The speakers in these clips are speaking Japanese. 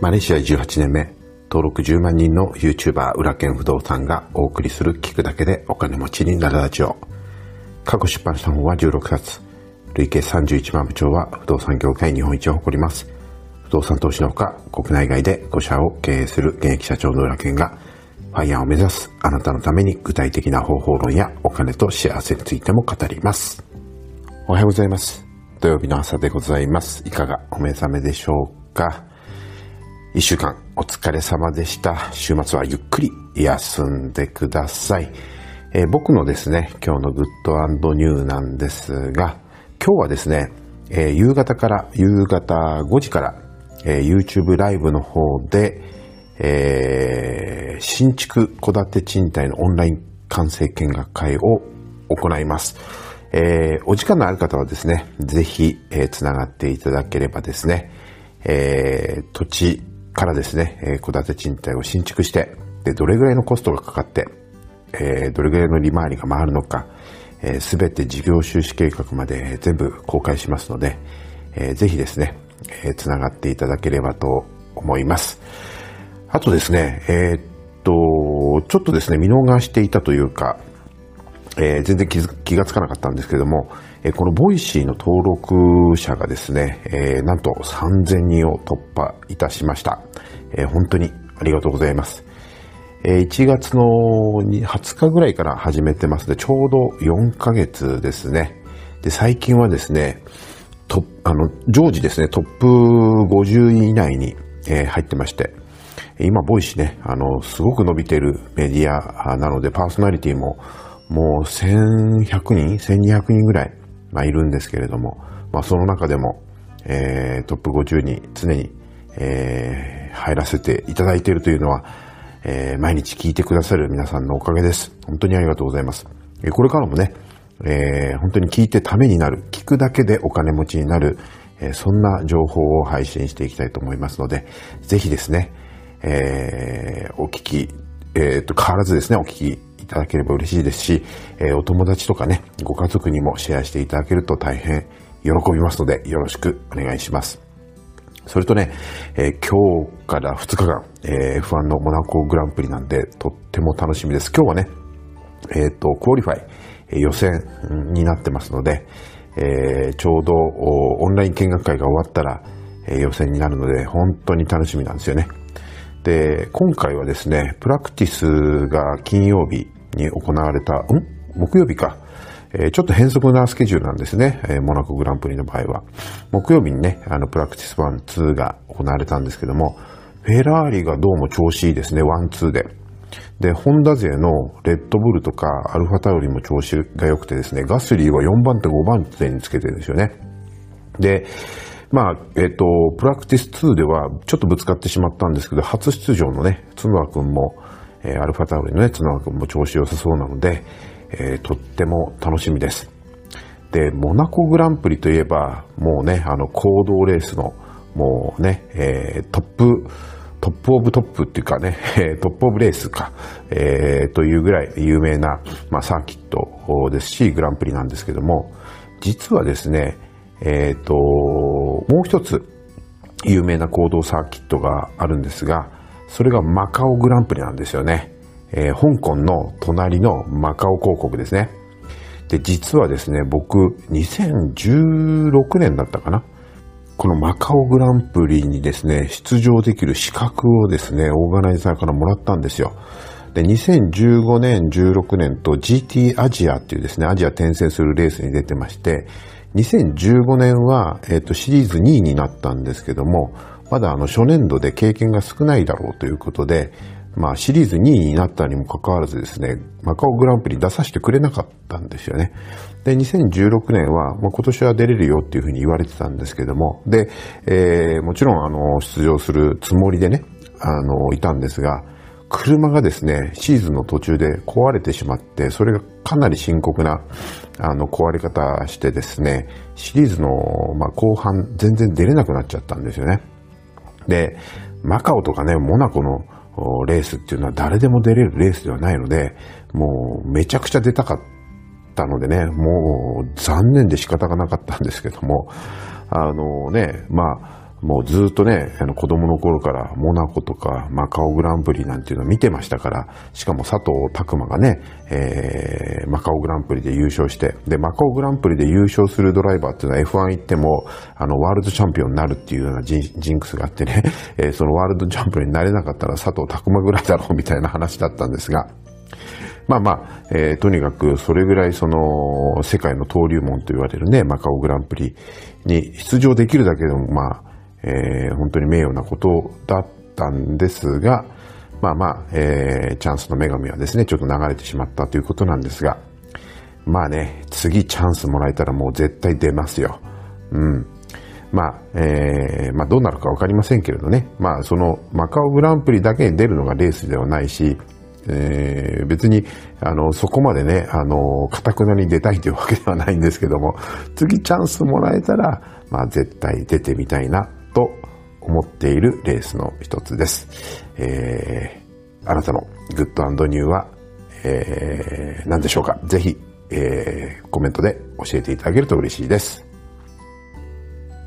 マレーシア18年目、登録10万人の YouTuber 裏剣不動産がお送りする聞くだけでお金持ちになるラジオ。過去出版した本は16冊。累計31万部長は不動産業界日本一を誇ります。不動産投資のほか、国内外で5社を経営する現役社長の裏剣が、ファイヤーを目指すあなたのために具体的な方法論やお金と幸せについても語ります。おはようございます。土曜日の朝でございます。いかがお目覚めでしょうか？一週間お疲れ様でした。週末はゆっくり休んでください。えー、僕のですね、今日のグッドニューなんですが、今日はですね、えー、夕方から、夕方5時から、えー、YouTube ライブの方で、えー、新築戸建て賃貸のオンライン完成見学会を行います。えー、お時間のある方はですね、ぜひ、えー、つながっていただければですね、えー、土地からですね、え戸建て賃貸を新築して、で、どれぐらいのコストがかかって、えどれぐらいの利回りが回るのか、す、べ、て事業収支計画まで全部公開しますので、えー、ぜひですね、えー、つながっていただければと思います。あとですね、えー、っと、ちょっとですね、見逃していたというか、えー、全然気がつかなかったんですけども、えー、この Voicy の登録者がですね、えー、なんと3000人を突破いたしました。え本当にありがとうございます。え1月の20日ぐらいから始めてますので、ちょうど4ヶ月ですね。で、最近はですね、とあの、常時ですね、トップ50位以内に、え入ってまして、今、 Voicy ね、あの、すごく伸びてるメディアなので、パーソナリティももう1100人 ?1200 人ぐらい、まあ、いるんですけれども、まあ、その中でも、えー、トップ50に常に、えー、入らせていただいているというのは、えー、毎日聞いてくださる皆さんのおかげです。本当にありがとうございます。これからもね、えー、本当に聞いてためになる、聞くだけでお金持ちになる、えー、そんな情報を配信していきたいと思いますので、ぜひですね、えー、お聞き、えー、と、変わらずですね、お聞きいただければ嬉しいですし、えー、お友達とかね、ご家族にもシェアしていただけると大変喜びますので、よろしくお願いします。それとね、えー、今日から2日間、えー、F1 のモナコグランプリなんで、とっても楽しみです。今日はね、えっ、ー、と、 qualify、えー、予選になってますので、えー、ちょうどオンライン見学会が終わったら、えー、予選になるので、本当に楽しみなんですよね。で、今回はですね、プラクティスが金曜日に行われた、ん？木曜日か。え、ちょっと変則なスケジュールなんですね。え、モナコグランプリの場合は。木曜日にね、あの、プラクティス1、2が行われたんですけども、フェラーリがどうも調子いいですね、1、2で。で、ホンダ勢のレッドブルとかアルファタウリも調子が良くてですね、ガスリーは4番手、5番手につけてるんですよね。で、まあ、えっ、と、プラクティス2ではちょっとぶつかってしまったんですけど、初出場のね、角田くんも、え、アルファタウリのね、角田くんも調子良さそうなので、えー、とっても楽しみです。で、モナコグランプリといえば、もうね、あの、行動レースの、もうね、えー、トップ、top of top っていうかね、 top of race か、えー、というぐらい有名な、まあ、サーキットですし、グランプリなんですけども、実はですね、えっ、ー、と、もう一つ有名な公道サーキットがあるんですが、それがマカオグランプリなんですよね。えー、香港の隣のマカオ公国ですね。で、実はですね、僕、2016年だったかな。このマカオグランプリにですね、出場できる資格をですね、オーガナイザーからもらったんですよ。で、2015年、16年と GT アジアっていうですね、アジア転戦するレースに出てまして、2015年は、えっ、ー、と、シリーズ2位になったんですけども、まだあの初年度で経験が少ないだろうということで、まあシリーズ2位になったにもかかわらずですね、マカオグランプリ出させてくれなかったんですよね。で、2016年は、まあ、今年は出れるよっていうふうに言われてたんですけども、で、えー、もちろんあの、出場するつもりでね、あの、いたんですが、車がですね、シーズンの途中で壊れてしまって、それがかなり深刻な、あの、壊れ方してですね、シリーズの、まあ、後半全然出れなくなっちゃったんですよね。で、マカオとかね、モナコのレースっていうのは誰でも出れるレースではないので、もうめちゃくちゃ出たかったのでね、もう残念で仕方がなかったんですけども、あのね、まあ、もうずっとね、あの子供の頃からモナコとかマカオグランプリなんていうのを見てましたから、しかも佐藤拓馬がね、えー、マカオグランプリで優勝して、で、マカオグランプリで優勝するドライバーっていうのは F1 行っても、あの、ワールドチャンピオンになるっていうようなジンクスがあってね、えー、そのワールドチャンピオンになれなかったら佐藤拓馬ぐらいだろうみたいな話だったんですが、まあまあ、えー、とにかくそれぐらいその世界の登竜門と言われるね、マカオグランプリに出場できるだけでもまあ、えー、本当に名誉なことだったんですが、まあまあ、えー、チャンスの女神はですね、ちょっと流れてしまったということなんですが、まあね、次チャンスもらえたらもう絶対出ますよ。うん。まあ、えー、まあどうなるかわかりませんけれどね。まあそのマカオグランプリだけに出るのがレースではないし、えー、別に、あの、そこまでね、あの、かたくなに出たいというわけではないんですけども、次チャンスもらえたら、まあ絶対出てみたいな思っているレースの一つです。えー、あなたのグッドニューは、えー、何でしょうか？ぜひ、えー、コメントで教えていただけると嬉しいです。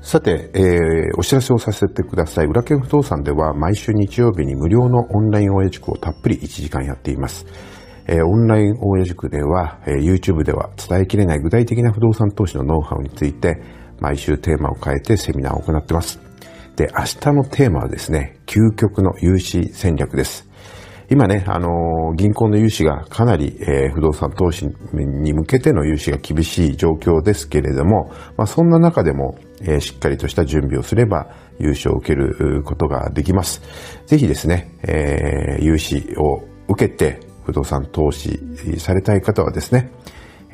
さて、えー、お知らせをさせてください。裏剣不動産では毎週日曜日に無料のオンライン応援塾をたっぷり1時間やっています。えー、オンライン応援塾では、えー、YouTube では伝えきれない具体的な不動産投資のノウハウについて毎週テーマを変えてセミナーを行っています。で、明日のテーマはですね、究極の融資戦略です。今ね、あの、銀行の融資がかなり、えー、不動産投資に向けての融資が厳しい状況ですけれども、まあ、そんな中でも、えー、しっかりとした準備をすれば、融資を受けることができます。ぜひですね、えー、融資を受けて不動産投資されたい方はですね、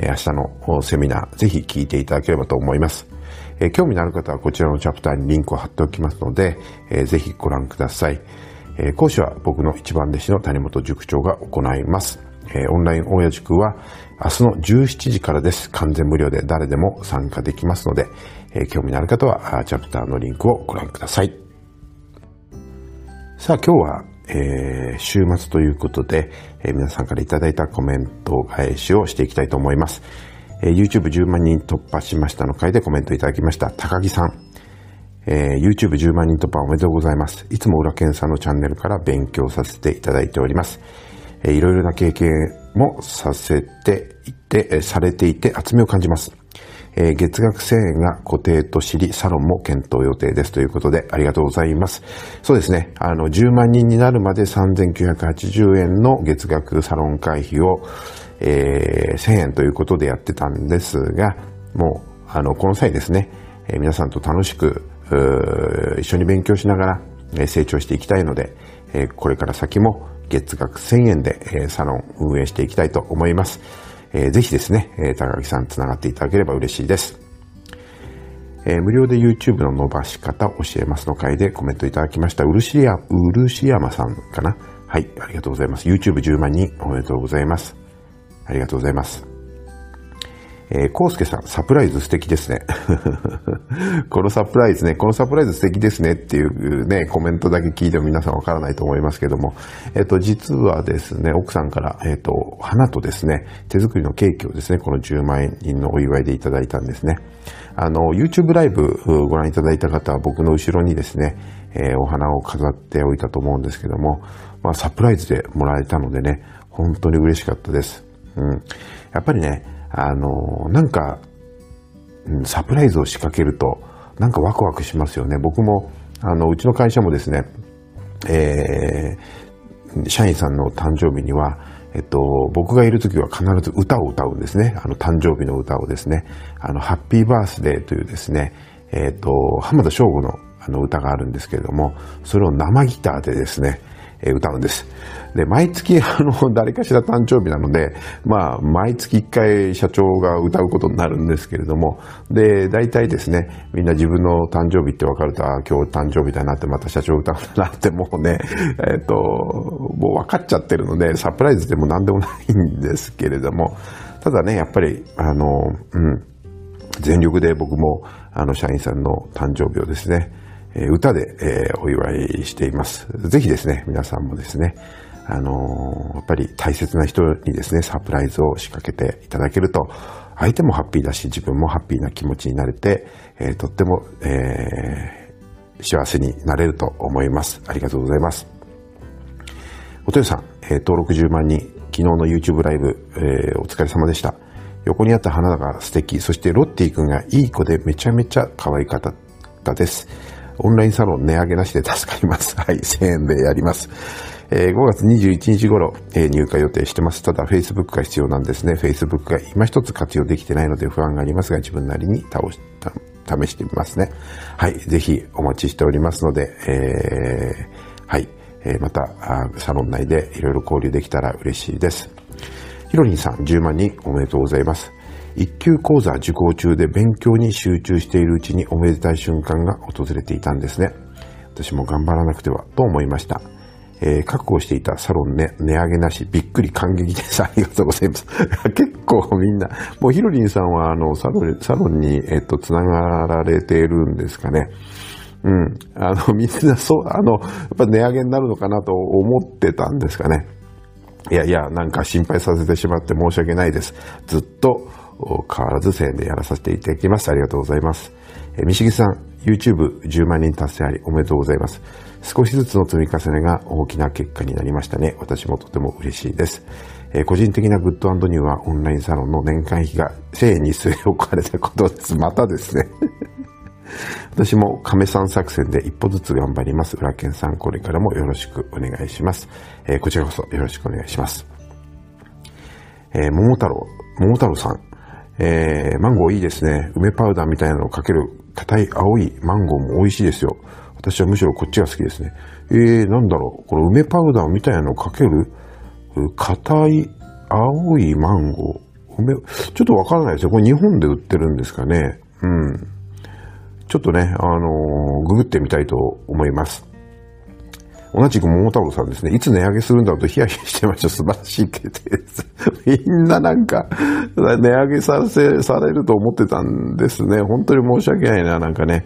明日のセミナー、ぜひ聞いていただければと思います。え、興味のある方はこちらのチャプターにリンクを貼っておきますので、えー、ぜひご覧ください。え、講師は僕の一番弟子の谷本塾長が行います。えオンライン大家塾は明日の17時からです。完全無料で誰でも参加できますので、え興味のある方はチャプターのリンクをご覧ください。さあ今日は、えー、週末ということで、えー、皆さんからいただいたコメント返しをしていきたいと思います。えー、YouTube10 万人突破しましたの回でコメントいただきました。高木さん。えー、YouTube10 万人突破おめでとうございます。いつも裏剣さんのチャンネルから勉強させていただいております。えー、いろいろな経験もさせていて、されていて厚みを感じます。えー、月額1000円が固定と知り、サロンも検討予定ですということで、ありがとうございます。そうですね、あの、10万人になるまで3980円の月額サロン会費を、えー、1000円ということでやってたんですが、もう、あの、この際ですね、えー、皆さんと楽しく、一緒に勉強しながら、え成長していきたいので、えこれから先も月額1000円で、えサロン運営していきたいと思います。えー、ぜひですね、え高木さんつながっていただければ嬉しいです。えー、無料で YouTube の伸ばし方を教えますの回でコメントいただきました。漆山、漆山さんかな？はい、ありがとうございます。YouTube10 万人おめでとうございます。ありがとうございます。えー、コウスケさん、サプライズ素敵ですね。このサプライズね、このサプライズ素敵ですねっていうね、コメントだけ聞いても皆さんわからないと思いますけども、えっ、ー、と、実はですね、奥さんから、えっ、ー、と、花とですね、手作りのケーキをですね、この10万円のお祝いでいただいたんですね。あの、YouTube ライブご覧いただいた方は僕の後ろにですね、えー、お花を飾っておいたと思うんですけども、まあ、サプライズでもらえたのでね、本当に嬉しかったです。うん。やっぱりね、あの、なんか、サプライズを仕掛けると、なんかワクワクしますよね。僕も、あの、うちの会社もですね、えー、社員さんの誕生日には、えっと、僕がいる時は必ず歌を歌うんですね。あの、誕生日の歌をですね。あの、ハッピーバースデーというですね、えっと、浜田省吾のあの歌があるんですけれども、それを生ギターでですね、歌うんです。で、毎月、あの、誰かしら誕生日なので、まあ、毎月一回社長が歌うことになるんですけれども、で、大体ですね、みんな自分の誕生日って分かると、今日誕生日だなって、また社長歌うんだなって、もうね、えっ、ー、と、もう分かっちゃってるので、サプライズでも何でもないんですけれども、ただね、やっぱり、あの、うん、全力で僕も、あの、社員さんの誕生日をですね、歌で、お祝いしています。ぜひですね、皆さんもですね、あのやっぱり大切な人にですね、サプライズを仕掛けていただけると、相手もハッピーだし、自分もハッピーな気持ちになれて、えー、とっても、え幸せになれると思います。ありがとうございます。おとよさん、え、登録10万人、昨日の YouTube ライブ、え、お疲れ様でした。横にあった花が素敵、そしてロッティ君がいい子でめちゃめちゃ可愛かったです。オンラインサロン値上げなしで助かります。はい、1000円でやります。えー、5月21日頃、えー、入荷予定してます。ただ、Facebook が必要なんですね。Facebook が今一つ活用できてないので不安がありますが、自分なりに倒した、試してみますね。はい、ぜひお待ちしておりますので、えー、はい、え、また、サロン内でいろいろ交流できたら嬉しいです。ヒロリンさん、10万人おめでとうございます。一級講座受講中で勉強に集中しているうちにおめでたい瞬間が訪れていたんですね。私も頑張らなくてはと思いました。えー、確保していたサロンね、値上げなし、びっくり感激です。ありがとうございます。結構みんな、もうヒロリンさんはあの、サロン、サロンに、えっと、繋がられているんですかね。うん。あの、みんなそう、あの、やっぱ値上げになるのかなと思ってたんですかね。いやいや、なんか心配させてしまって申し訳ないです。ずっと変わらず1000円でやらさせていただきます。ありがとうございます。えー、みしぎさん、YouTube10 万人達成ありおめでとうございます。少しずつの積み重ねが大きな結果になりましたね。私もとても嬉しいです。え、個人的なグッドニューはオンラインサロンの年間費が1000円に据え置かれたことです。またですね。私も亀さん作戦で一歩ずつ頑張ります。裏剣さん、これからもよろしくお願いします。えー、こちらこそよろしくお願いします。えー、桃太郎、桃太郎さん、えー、マンゴーいいですね。梅パウダーみたいなのをかける硬い青いマンゴーも美味しいですよ。私はむしろこっちが好きですね。えー、なんだろう。これ梅パウダーみたいなのをかける？硬い青いマンゴー。梅、ちょっとわからないですよ。これ日本で売ってるんですかね。うん。ちょっとね、あのー、ググってみたいと思います。同じく桃太郎さんですね。いつ値上げするんだろうとヒヤヒヤしてました。素晴らしい決定です。みんななんか、値上げさせ、されると思ってたんですね。本当に申し訳ないな、なんかね。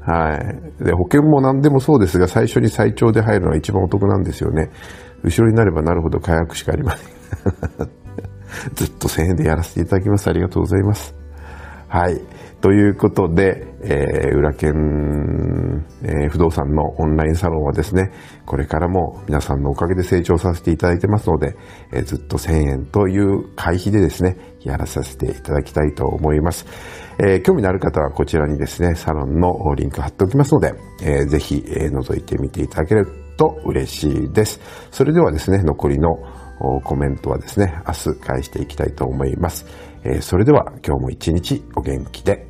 はい。で、保険も何でもそうですが、最初に最長で入るのが一番お得なんですよね。後ろになればなるほど解約しかありません。ずっと1000円でやらせていただきます。ありがとうございます。はい。ということで、えー、裏剣、えー、不動産のオンラインサロンはですね、これからも皆さんのおかげで成長させていただいてますので、えー、ずっと1000円という会費でですね、やらさせていただきたいと思います。えー、興味のある方はこちらにですね、サロンのリンク貼っておきますので、えー、ぜひ、えー、覗いてみていただけると嬉しいです。それではですね、残りのコメントはですね、明日返していきたいと思います。えー、それでは今日も一日お元気で。